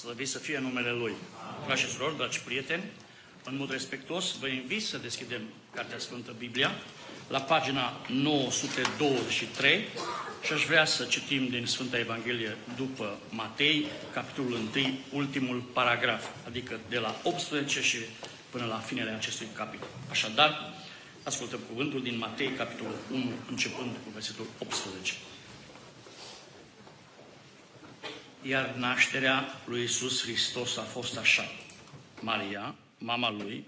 Slăvit să fie numele Lui. Frați și surori, dragi prieteni, în mod respectuos vă invit să deschidem Cartea Sfântă Biblia la pagina 923 și aș vrea să citim din Sfânta Evanghelie după Matei, capitolul 1, ultimul paragraf, adică de la 18 și până la finele acestui capitol. Așadar, ascultăm cuvântul din Matei, capitolul 1, începând cu versetul 18. Iar nașterea lui Isus Hristos a fost așa. Maria, mama lui,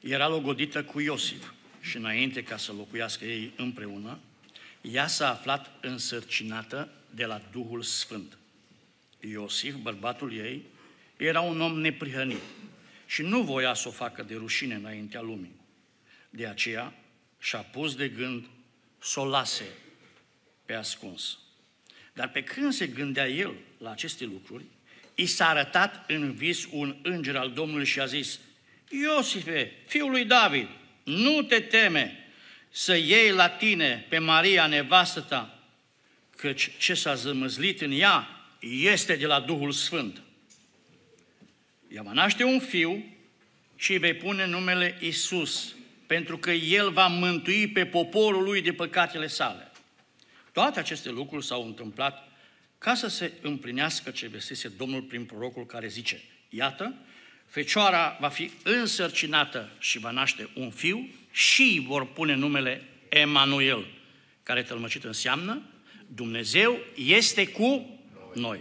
era logodită cu Iosif și înainte ca să locuiască ei împreună, ea s-a aflat însărcinată de la Duhul Sfânt. Iosif, bărbatul ei, era un om neprihănit și nu voia să o facă de rușine înaintea lumii. De aceea și-a pus de gând să o lase pe ascuns. Dar pe când se gândea el la aceste lucruri, i s-a arătat în vis un înger al Domnului și a zis, Iosife, fiul lui David, nu te teme să iei la tine pe Maria, nevastă ta, căci ce s-a zămăzlit în ea este de la Duhul Sfânt. Ea va naște un fiu și îi vei pune numele Isus, pentru că El va mântui pe poporul lui de păcatele sale. Toate aceste lucruri s-au întâmplat ca să se împlinească ce vestise Domnul prin prorocul care zice, iată, Fecioara va fi însărcinată și va naște un fiu și vor pune numele Emanuel, care tălmăcit înseamnă Dumnezeu este cu noi.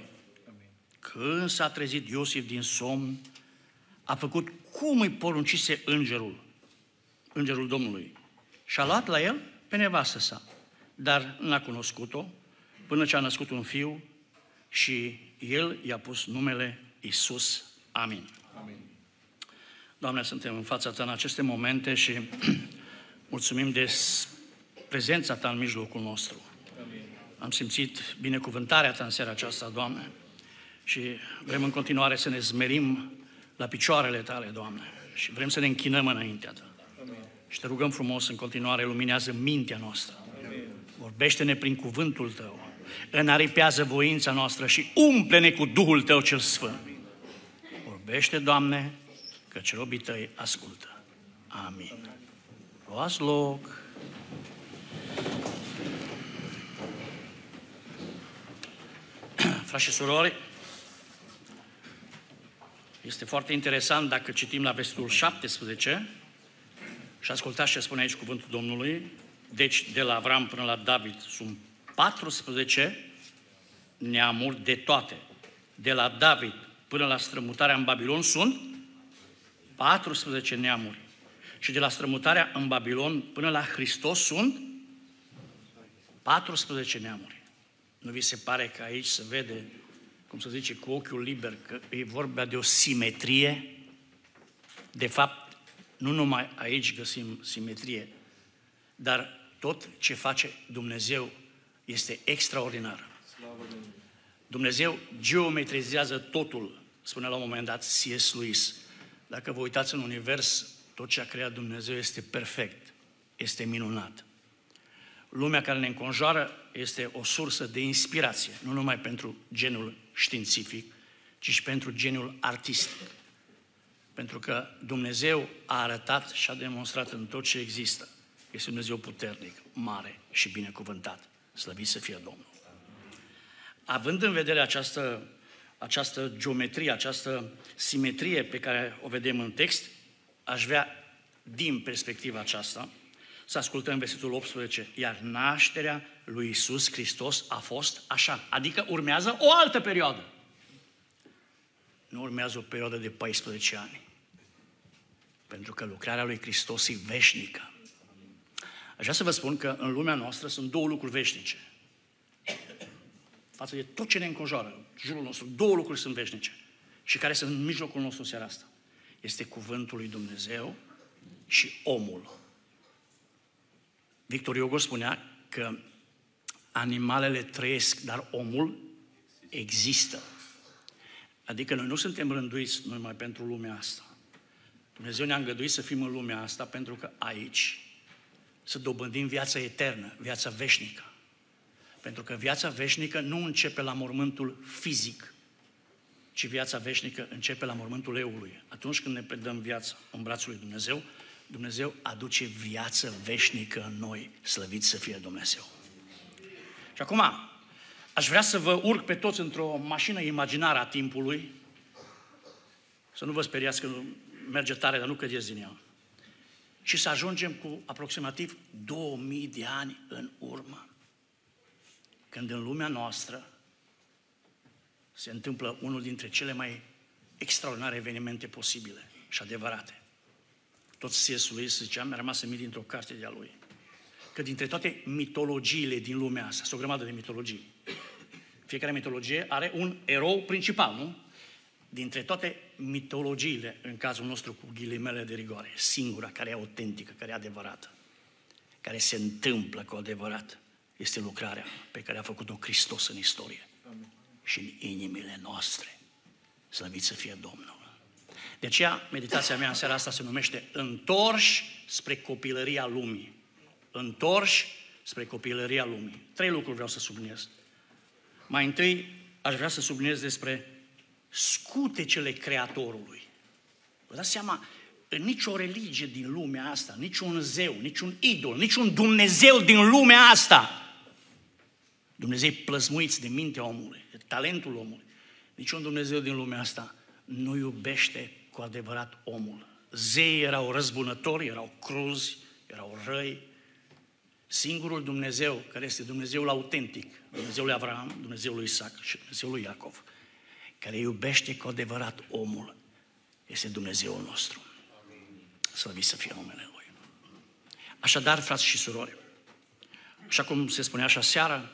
Când s-a trezit Iosif din somn, a făcut cum îi poruncise îngerul, îngerul Domnului. Și a luat la el pe nevastă sa, dar n-a cunoscut-o până ce a născut un fiu și el i-a pus numele Isus. Amin. Amin. Doamne, suntem în fața Ta în aceste momente și mulțumim de prezența Ta în mijlocul nostru. Amin. Am simțit binecuvântarea Ta în seara aceasta, Doamne, și vrem în continuare să ne zmerim la picioarele Tale, Doamne, și vrem să ne închinăm înaintea Ta. Amin. Și Te rugăm frumos, în continuare, luminează mintea noastră. Amin. Vorbește-ne prin cuvântul Tău, înaripează voința noastră și umple-ne cu Duhul Tău cel Sfânt. Vorbește, Doamne, căci robii Tăi ascultă. Amin. Luați loc. Frați și surori, este foarte interesant dacă citim la versetul 17 și ascultați ce spune aici cuvântul Domnului. Deci, de la Avram până la David sunt 14 neamuri de toate. De la David până la strămutarea în Babilon sunt 14 neamuri. Și de la strămutarea în Babilon până la Hristos sunt 14 neamuri. Nu vi se pare că aici se vede, cum să zice, cu ochiul liber, că e vorba de o simetrie? De fapt, nu numai aici găsim simetrie, dar tot ce face Dumnezeu este extraordinar. Dumnezeu geometrizează totul, spune la un moment dat C.S. Lewis. Dacă vă uitați în univers, tot ce a creat Dumnezeu este perfect, este minunat. Lumea care ne înconjoară este o sursă de inspirație, nu numai pentru genul științific, ci și pentru geniul artistic. Pentru că Dumnezeu a arătat și a demonstrat în tot ce există. Este Dumnezeu puternic, mare și binecuvântat. Slăvit să fie Domnul. Având în vedere această această geometrie, această simetrie pe care o vedem în text, aș vrea, din perspectiva aceasta, să ascultăm versetul 18. Iar nașterea lui Isus Hristos a fost așa. Adică urmează o altă perioadă. Nu urmează o perioadă de 14 ani. Pentru că lucrarea lui Hristos e veșnică. Aș vrea să vă spun că în lumea noastră sunt două lucruri veșnice față de tot ce ne înconjoară, jurul nostru, două lucruri sunt veșnice și care sunt în mijlocul nostru în seara asta. Este cuvântul lui Dumnezeu și omul. Victor Hugo spunea că animalele trăiesc, dar omul există. Adică noi nu suntem rânduiți numai pentru lumea asta. Dumnezeu ne-a îngăduit să fim în lumea asta pentru că aici să dobândim viața eternă, viața veșnică. Pentru că viața veșnică nu începe la mormântul fizic, ci viața veșnică începe la mormântul leului. Atunci când ne predăm viața în brațul lui Dumnezeu, Dumnezeu aduce viață veșnică în noi, slăvit să fie Dumnezeu. Și acum, aș vrea să vă urc pe toți într-o mașină imaginară a timpului, să nu vă speriați că merge tare, dar nu cădeți din ea. Și să ajungem cu aproximativ 2000 de ani în urmă. Când în lumea noastră se întâmplă unul dintre cele mai extraordinare evenimente posibile și adevărate. Tot C.S. Lewis zicea, mi-a rămas în mine dintr-o carte de-a lui, că dintre toate mitologiile din lumea asta, sunt o grămadă de mitologii, fiecare mitologie are un erou principal, nu? Dintre toate mitologiile, în cazul nostru cu ghilimele de rigoare, singura care e autentică, care e adevărată, care se întâmplă cu adevărat, este lucrarea pe care a făcut-o Hristos în istorie Amin. și în inimile noastre. Slăvit să fie Domnul. De aceea, meditația mea în seara asta se numește Întorși spre copilăria lumii. Întorși spre copilăria lumii. Trei lucruri vreau să subliniez. Mai întâi, aș vrea să subliniez despre scutecele Creatorului. Vă dați seama, în nicio religie din lumea asta, niciun zeu, niciun idol, niciun Dumnezeu din lumea asta, Dumnezei plăsmuiți de mintea omului, de talentul omului, niciun Dumnezeu din lumea asta nu iubește cu adevărat omul. Zeii erau răzbunători, erau cruzi, erau răi. Singurul Dumnezeu, care este Dumnezeul autentic, Dumnezeul lui Avram, Dumnezeul lui Isaac și Dumnezeul lui Iacov, care iubește cu adevărat omul, este Dumnezeul nostru. Slăvit să fie numele Lui. Așadar, frați și surori, așa cum se spunea așa seara,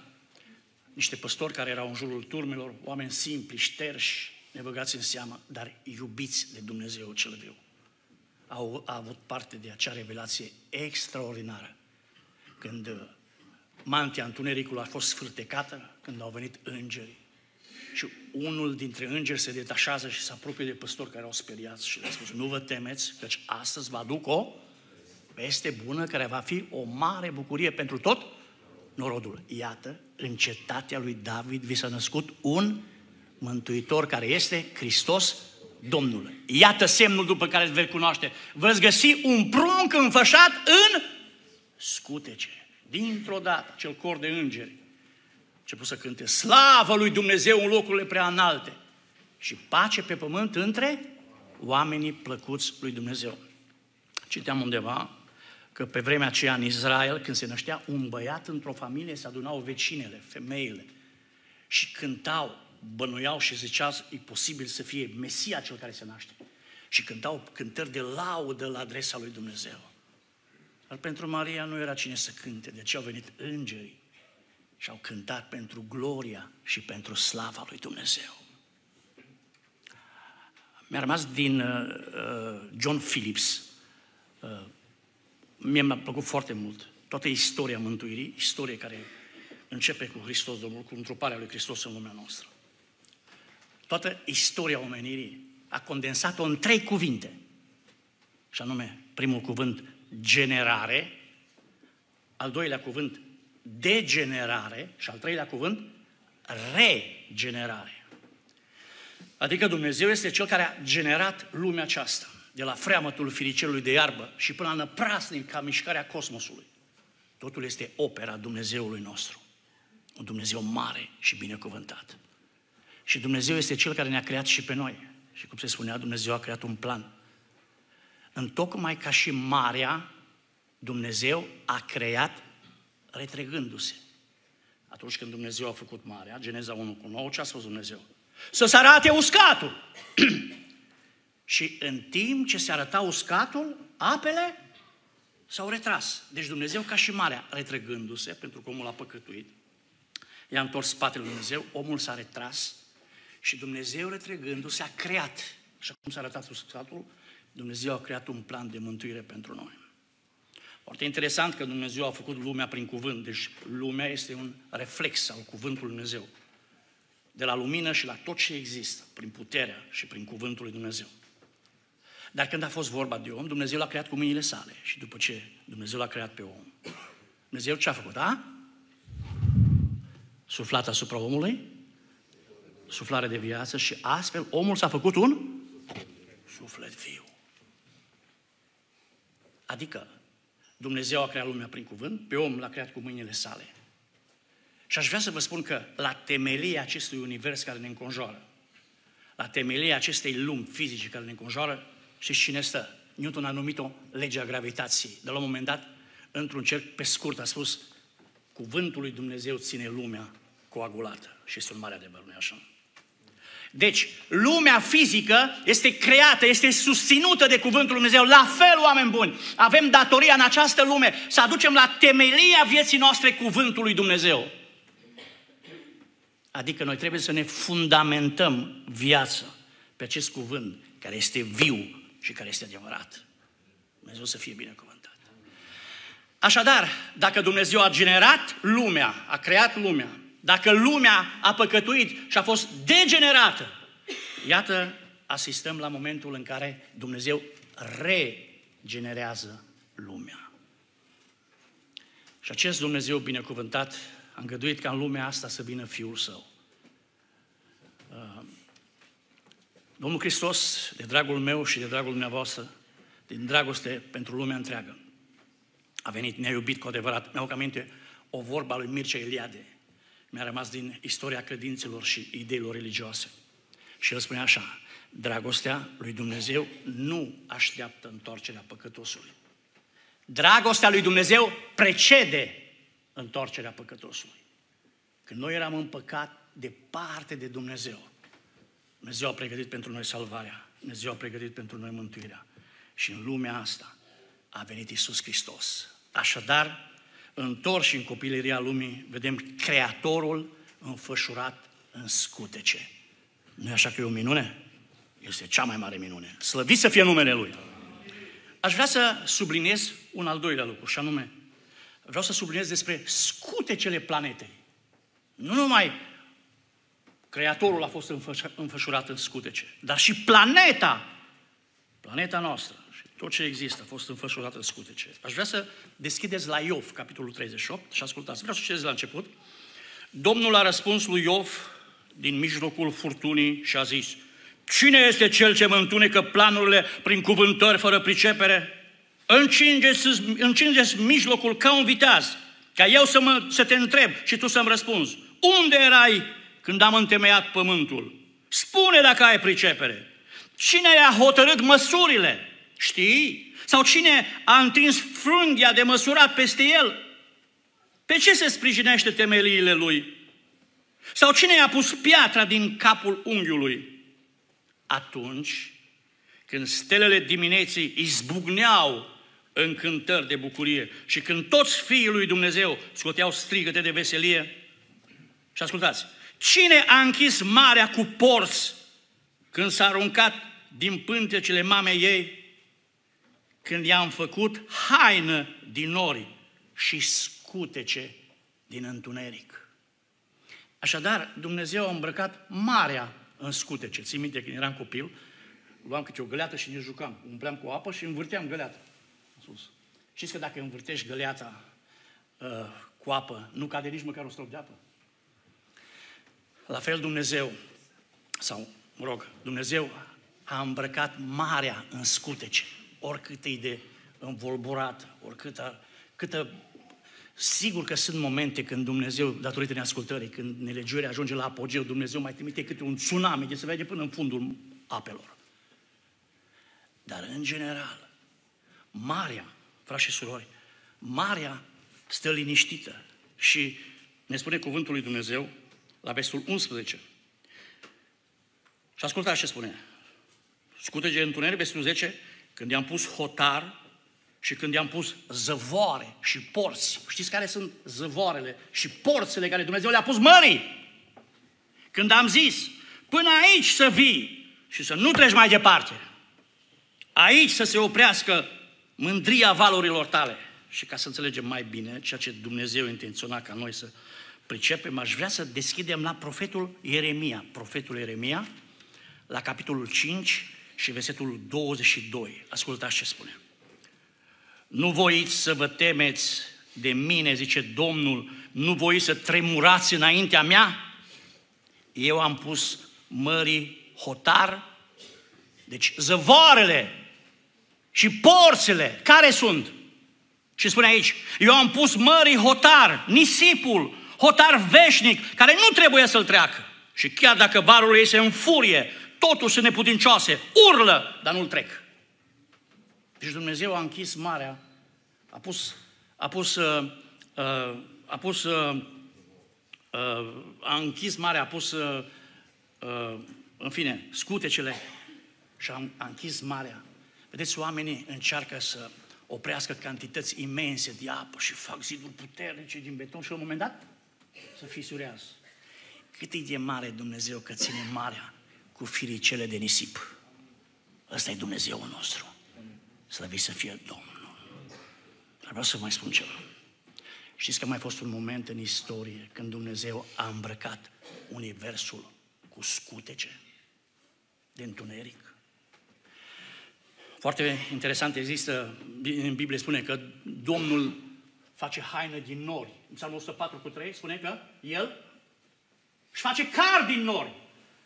niște păstori care erau în jurul turmelor, oameni simpli, șterși, nebăgați în seamă, dar iubiți de Dumnezeu cel viu. Au a avut parte de acea revelație extraordinară. Când uh, mantia întunericului a fost sfârtecată, când au venit îngerii. Și unul dintre îngeri se detașează și se apropie de păstori care au speriat și le-a spus, nu vă temeți, căci astăzi vă aduc o veste bună care va fi o mare bucurie pentru tot norodul. Iată, în cetatea lui David vi s-a născut un Mântuitor care este Hristos Domnul. Iată semnul după care îl veți cunoaște. Veți găsi un prunc înfășat în scutece. Dintr-o dată, cel cor de îngeri început să cânte slavă lui Dumnezeu în locurile prea înalte și pace pe pământ între oamenii plăcuți lui Dumnezeu. Citeam undeva că pe vremea aceea în Israel, când se năștea un băiat într-o familie, se adunau vecinele, femeile și cântau bănuiau și ziceau, e posibil să fie Mesia cel care se naște. Și cântau cântări de laudă la adresa lui Dumnezeu. Dar pentru Maria nu era cine să cânte, de ce au venit îngerii și au cântat pentru gloria și pentru slava lui Dumnezeu. Mi-a rămas din uh, uh John Phillips. Uh, mie mi-a plăcut foarte mult toată istoria mântuirii, istorie care începe cu Hristos Domnul, cu întruparea lui Hristos în lumea noastră toată istoria omenirii, a condensat-o în trei cuvinte. Și anume, primul cuvânt, generare, al doilea cuvânt, degenerare și al treilea cuvânt, regenerare. Adică Dumnezeu este Cel care a generat lumea aceasta, de la freamătul firicelului de iarbă și până la năprasnic ca mișcarea cosmosului. Totul este opera Dumnezeului nostru. Un Dumnezeu mare și binecuvântat. Și Dumnezeu este Cel care ne-a creat și pe noi. Și cum se spunea, Dumnezeu a creat un plan. Întocmai ca și marea, Dumnezeu a creat retrăgându-se. Atunci când Dumnezeu a făcut marea, Geneza 1 cu 9, ce a spus Dumnezeu? Să se arate uscatul. și în timp ce se arăta uscatul, apele s-au retras. Deci Dumnezeu ca și marea, retrăgându-se, pentru că omul a păcătuit, i-a întors spatele lui Dumnezeu, omul s-a retras și Dumnezeu, retrăgându-se, a creat. Și cum s-a arătat scatul, Dumnezeu a creat un plan de mântuire pentru noi. Foarte interesant că Dumnezeu a făcut lumea prin cuvânt, deci lumea este un reflex al cuvântului Dumnezeu. De la lumină și la tot ce există, prin puterea și prin cuvântul lui Dumnezeu. Dar când a fost vorba de om, Dumnezeu l-a creat cu mâinile sale. Și după ce Dumnezeu l-a creat pe om, Dumnezeu ce a făcut, da? Suflat asupra omului suflare de viață și astfel omul s-a făcut un suflet viu. Adică Dumnezeu a creat lumea prin cuvânt, pe om l-a creat cu mâinile sale. Și aș vrea să vă spun că la temelia acestui univers care ne înconjoară, la temelia acestei lumi fizice care ne înconjoară, și cine stă? Newton a numit-o legea gravitației. De la un moment dat, într-un cerc pe scurt, a spus Cuvântul lui Dumnezeu ține lumea coagulată. Și este un mare adevăr, nu așa? Deci, lumea fizică este creată, este susținută de Cuvântul Lui Dumnezeu. La fel, oameni buni, avem datoria în această lume să aducem la temelia vieții noastre Cuvântul Lui Dumnezeu. Adică noi trebuie să ne fundamentăm viața pe acest cuvânt care este viu și care este adevărat. Dumnezeu să fie binecuvântat. Așadar, dacă Dumnezeu a generat lumea, a creat lumea, dacă lumea a păcătuit și a fost degenerată, iată, asistăm la momentul în care Dumnezeu regenerează lumea. Și acest Dumnezeu binecuvântat a îngăduit ca în lumea asta să vină Fiul Său. Uh, Domnul Hristos, de dragul meu și de dragul dumneavoastră, din dragoste pentru lumea întreagă, a venit, ne-a iubit cu adevărat. Mi-au aminte o vorbă a lui Mircea Eliade, mi-a rămas din istoria credințelor și ideilor religioase. Și el spune așa, dragostea lui Dumnezeu nu așteaptă întoarcerea păcătosului. Dragostea lui Dumnezeu precede întoarcerea păcătosului. Când noi eram în păcat, departe de Dumnezeu, Dumnezeu a pregătit pentru noi salvarea, Dumnezeu a pregătit pentru noi mântuirea. Și în lumea asta a venit Isus Hristos. Așadar, întorși în copilăria lumii, vedem Creatorul înfășurat în scutece. nu e așa că e o minune? Este cea mai mare minune. Slăvit să fie numele Lui. Aș vrea să subliniez un al doilea lucru, și anume, vreau să subliniez despre scutecele planetei. Nu numai Creatorul a fost înfășurat în scutece, dar și planeta, planeta noastră, tot ce există a fost înfășurat în scutece. Aș vrea să deschideți la Iov, capitolul 38, și ascultați. Vreau să citesc la început. Domnul a răspuns lui Iov din mijlocul furtunii și a zis, Cine este cel ce mă întunecă planurile prin cuvântări fără pricepere? Încingeți, încingeți mijlocul ca un viteaz, ca eu să, mă, să te întreb și tu să-mi răspunzi. Unde erai când am întemeiat pământul? Spune dacă ai pricepere. Cine a hotărât măsurile? Știi? Sau cine a întins frânghia de măsurat peste el? Pe ce se sprijinește temeliile lui? Sau cine i-a pus piatra din capul unghiului? Atunci, când stelele dimineții izbucneau în cântări de bucurie și când toți fiii lui Dumnezeu scoteau strigăte de veselie, și ascultați, cine a închis marea cu porți când s-a aruncat din pântecele mamei ei când i-am făcut haină din nori și scutece din întuneric. Așadar, Dumnezeu a îmbrăcat marea în scutece. Ții minte, când eram copil, luam câte o găleată și ne jucam. Umpleam cu apă și învârteam găleata. Sus. Știți că dacă învârtești găleata uh, cu apă, nu cade nici măcar o strop de apă? La fel Dumnezeu, sau, mă rog, Dumnezeu a îmbrăcat marea în scutece oricât e de învolburat, oricât câtă Sigur că sunt momente când Dumnezeu, datorită neascultării, când nelegiuirea ajunge la apogeu, Dumnezeu mai trimite câte un tsunami de se vede până în fundul apelor. Dar în general, Marea, frați și surori, Marea stă liniștită și ne spune cuvântul lui Dumnezeu la versul 11. Și ascultați ce spune. Scutege întuneric, versul 10, când i-am pus hotar și când i-am pus zăvoare și porți, știți care sunt zăvoarele și porțile care Dumnezeu le-a pus mării? Când am zis, până aici să vii și să nu treci mai departe, aici să se oprească mândria valurilor tale. Și ca să înțelegem mai bine ceea ce Dumnezeu intenționa ca noi să pricepem, aș vrea să deschidem la profetul Ieremia. Profetul Ieremia, la capitolul 5, și versetul 22. Ascultați ce spune. Nu voiți să vă temeți de mine, zice Domnul, nu voiți să tremurați înaintea mea? Eu am pus mării hotar, deci zăvoarele și porțile, care sunt? Și spune aici, eu am pus mării hotar, nisipul, hotar veșnic, care nu trebuie să-l treacă. Și chiar dacă varul ei se înfurie, totuși sunt neputincioase, urlă, dar nu-l trec. Deci Dumnezeu a închis marea, a pus, a pus, uh, uh, a pus, uh, uh, a închis marea, a pus, uh, uh, în fine, scutecele și a, a închis marea. Vedeți, oamenii încearcă să oprească cantități imense de apă și fac ziduri puternice din beton și la un moment dat să fisurează. Cât e de mare Dumnezeu că ține marea cu firicele de nisip. Ăsta e Dumnezeul nostru. Slăvit să fie Domnul. Dar vreau să mai spun ceva. Știți că a mai fost un moment în istorie când Dumnezeu a îmbrăcat universul cu scutece de întuneric? Foarte interesant, există, în Biblie spune că Domnul face haină din nori. În Psalmul 104 cu 3 spune că El își face car din nori.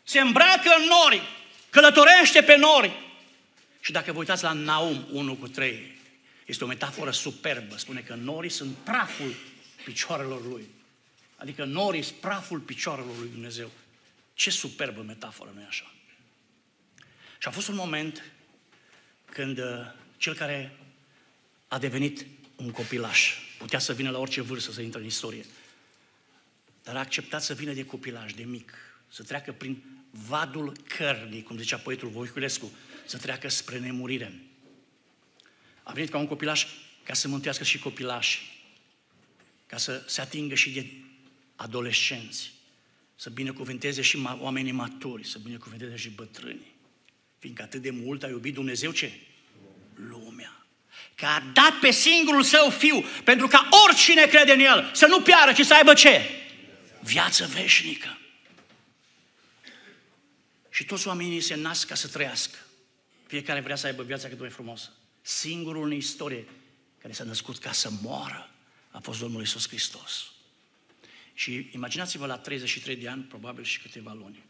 Se îmbracă în nori, călătorește pe nori. Și dacă vă uitați la Naum 1 cu 3, este o metaforă superbă. Spune că norii sunt praful picioarelor lui. Adică norii sunt praful picioarelor lui Dumnezeu. Ce superbă metaforă, nu așa? Și a fost un moment când uh, cel care a devenit un copilaș, putea să vină la orice vârstă să intre în istorie, dar a acceptat să vină de copilaș, de mic, să treacă prin vadul cărnii, cum zicea poetul Voiculescu, să treacă spre nemurire. A venit ca un copilaș ca să mântuiască și copilași, ca să se atingă și de adolescenți, să binecuvânteze și oamenii maturi, să binecuvânteze și bătrânii. Fiindcă atât de mult a iubit Dumnezeu ce? Lumea. Că a dat pe singurul său fiu, pentru ca oricine crede în el să nu piară, ci să aibă ce? Viață veșnică. Și toți oamenii se nasc ca să trăiască. Fiecare vrea să aibă viața cât mai frumoasă. Singurul în istorie care s-a născut ca să moară a fost Domnul Isus Hristos. Și imaginați-vă la 33 de ani, probabil și câteva luni.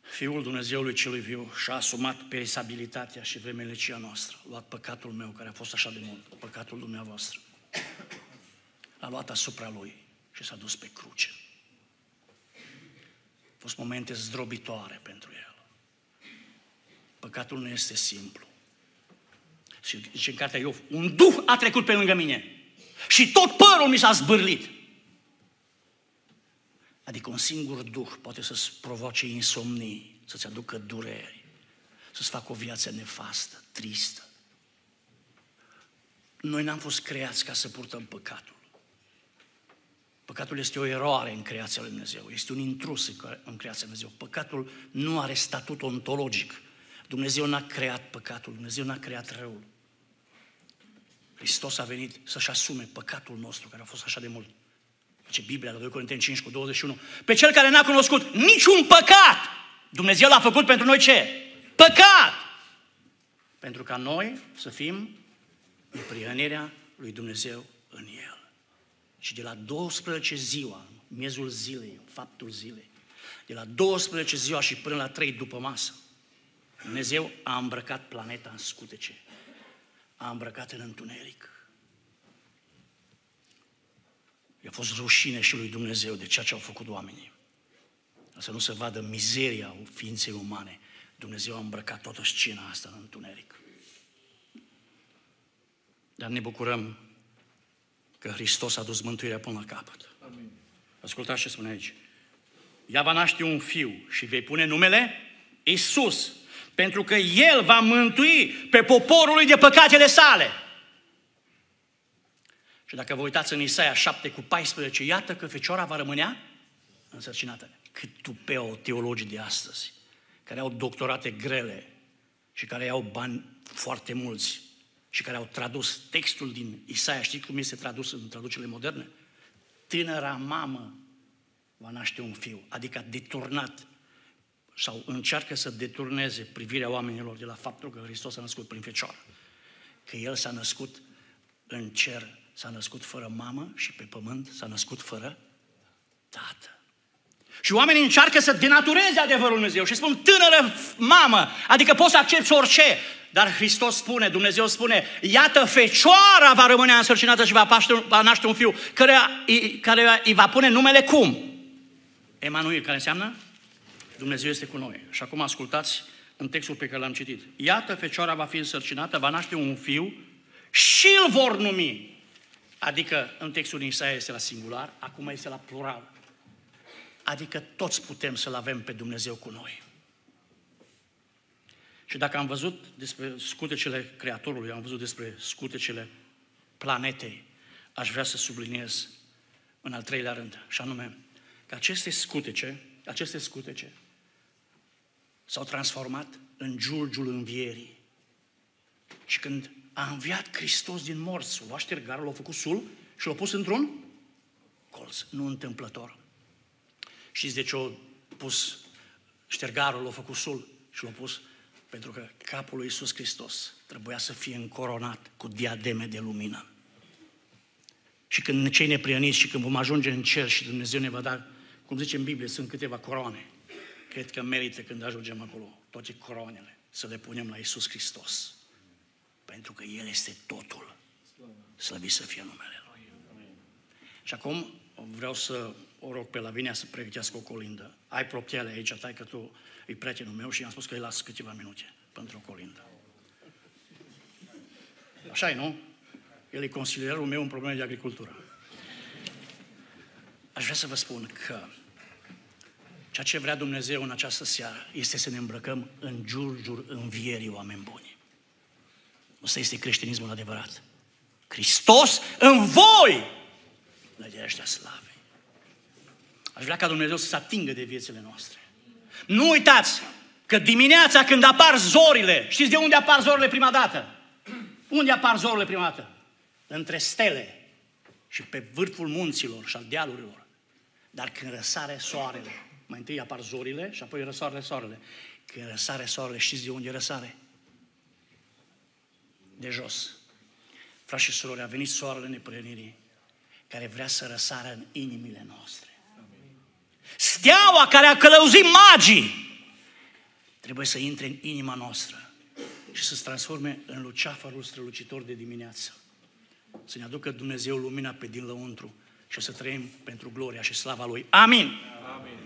Fiul Dumnezeului celui viu și-a asumat perisabilitatea și vremelecia noastră. A luat păcatul meu, care a fost așa de mult, păcatul dumneavoastră. A luat asupra lui și s-a dus pe cruce. A fost momente zdrobitoare pentru el. Păcatul nu este simplu. Și zice în cartea Iov, un duh a trecut pe lângă mine și tot părul mi s-a zbârlit. Adică un singur duh poate să-ți provoace insomnii, să-ți aducă dureri, să-ți facă o viață nefastă, tristă. Noi n-am fost creați ca să purtăm păcatul. Păcatul este o eroare în creația lui Dumnezeu, este un intrus în creația lui Dumnezeu. Păcatul nu are statut ontologic. Dumnezeu n-a creat păcatul, Dumnezeu n-a creat răul. Hristos a venit să-și asume păcatul nostru, care a fost așa de mult ce Biblia la 2 Corinteni 5 cu 21. Pe cel care n-a cunoscut niciun păcat, Dumnezeu l-a făcut pentru noi ce? Păcat! Pentru ca noi să fim în prionirea lui Dumnezeu în El. Și de la 12 ziua, miezul zilei, faptul zilei, de la 12 ziua și până la 3 după masă, Dumnezeu a îmbrăcat planeta în scutece. A îmbrăcat în întuneric. I-a fost rușine și lui Dumnezeu de ceea ce au făcut oamenii. Să nu se vadă mizeria ființei umane. Dumnezeu a îmbrăcat toată scena asta în întuneric. Dar ne bucurăm că Hristos a dus mântuirea până la capăt. Amin. Ascultați ce spune aici. Ea va naște un fiu și vei pune numele Isus, pentru că El va mântui pe poporul lui de păcatele sale. Și dacă vă uitați în Isaia 7 cu 14, iată că fecioara va rămânea însărcinată. Cât tupeau teologii de astăzi, care au doctorate grele și care au bani foarte mulți și care au tradus textul din Isaia. Știți cum este tradus în traducerile moderne? Tânăra mamă va naște un fiu, adică a deturnat sau încearcă să deturneze privirea oamenilor de la faptul că Hristos s-a născut prin fecioară. Că El s-a născut în cer s-a născut fără mamă și pe pământ s-a născut fără tată. Și oamenii încearcă să denatureze adevărul Lui Dumnezeu și spun tânără mamă, adică poți să accepti orice. Dar Hristos spune, Dumnezeu spune, iată fecioara va rămâne însărcinată și va, paște, va naște un fiu care, care îi va pune numele cum? Emanuel, care înseamnă Dumnezeu este cu noi. Și acum ascultați în textul pe care l-am citit. Iată, fecioara va fi însărcinată, va naște un fiu și îl vor numi. Adică în textul din Isaia este la singular, acum este la plural. Adică toți putem să-L avem pe Dumnezeu cu noi. Și dacă am văzut despre scutecele Creatorului, am văzut despre scutecele planetei, aș vrea să subliniez în al treilea rând, și anume că aceste scutece, aceste scutece s-au transformat în giurgiul învierii. Și când a înviat Hristos din morți, l-a ștergarul, l-a făcut sul și l-a pus într-un colț, nu întâmplător. Știți de ce a pus ștergarul, l-a făcut sul și l-a pus? Pentru că capul lui Iisus Hristos trebuia să fie încoronat cu diademe de lumină. Și când cei neprioniți și când vom ajunge în cer și Dumnezeu ne va da, cum zice în Biblie, sunt câteva coroane. Cred că merită când ajungem acolo toate coroanele să le punem la Iisus Hristos. Pentru că El este totul. Slăvit să fie numele Lui. Și acum vreau să o rog pe Lavinia să pregătească o colindă. Ai proptiale aici, tai că tu e prietenul meu și i-am spus că îi las câteva minute pentru o colindă. așa e, nu? El e consilierul meu în probleme de agricultură. Aș vrea să vă spun că ceea ce vrea Dumnezeu în această seară este să ne îmbrăcăm în jur învierii oameni buni. Asta este creștinismul adevărat. Hristos în voi! Nădejdea slavei. Aș vrea ca Dumnezeu să se atingă de viețile noastre. Nu uitați că dimineața când apar zorile, știți de unde apar zorile prima dată? Unde apar zorile prima dată? Între stele și pe vârful munților și al dealurilor. Dar când răsare soarele, mai întâi apar zorile și apoi răsoarele soarele. Când răsare soarele, știți de unde răsare? De jos. Frați și surori, a venit soarele neprănirii care vrea să răsară în inimile noastre. Steaua care a călăuzit magii trebuie să intre în inima noastră și să se transforme în luceafărul strălucitor de dimineață. Să ne aducă Dumnezeu lumina pe din lăuntru și să trăim pentru gloria și slava Lui. Amin! Amin.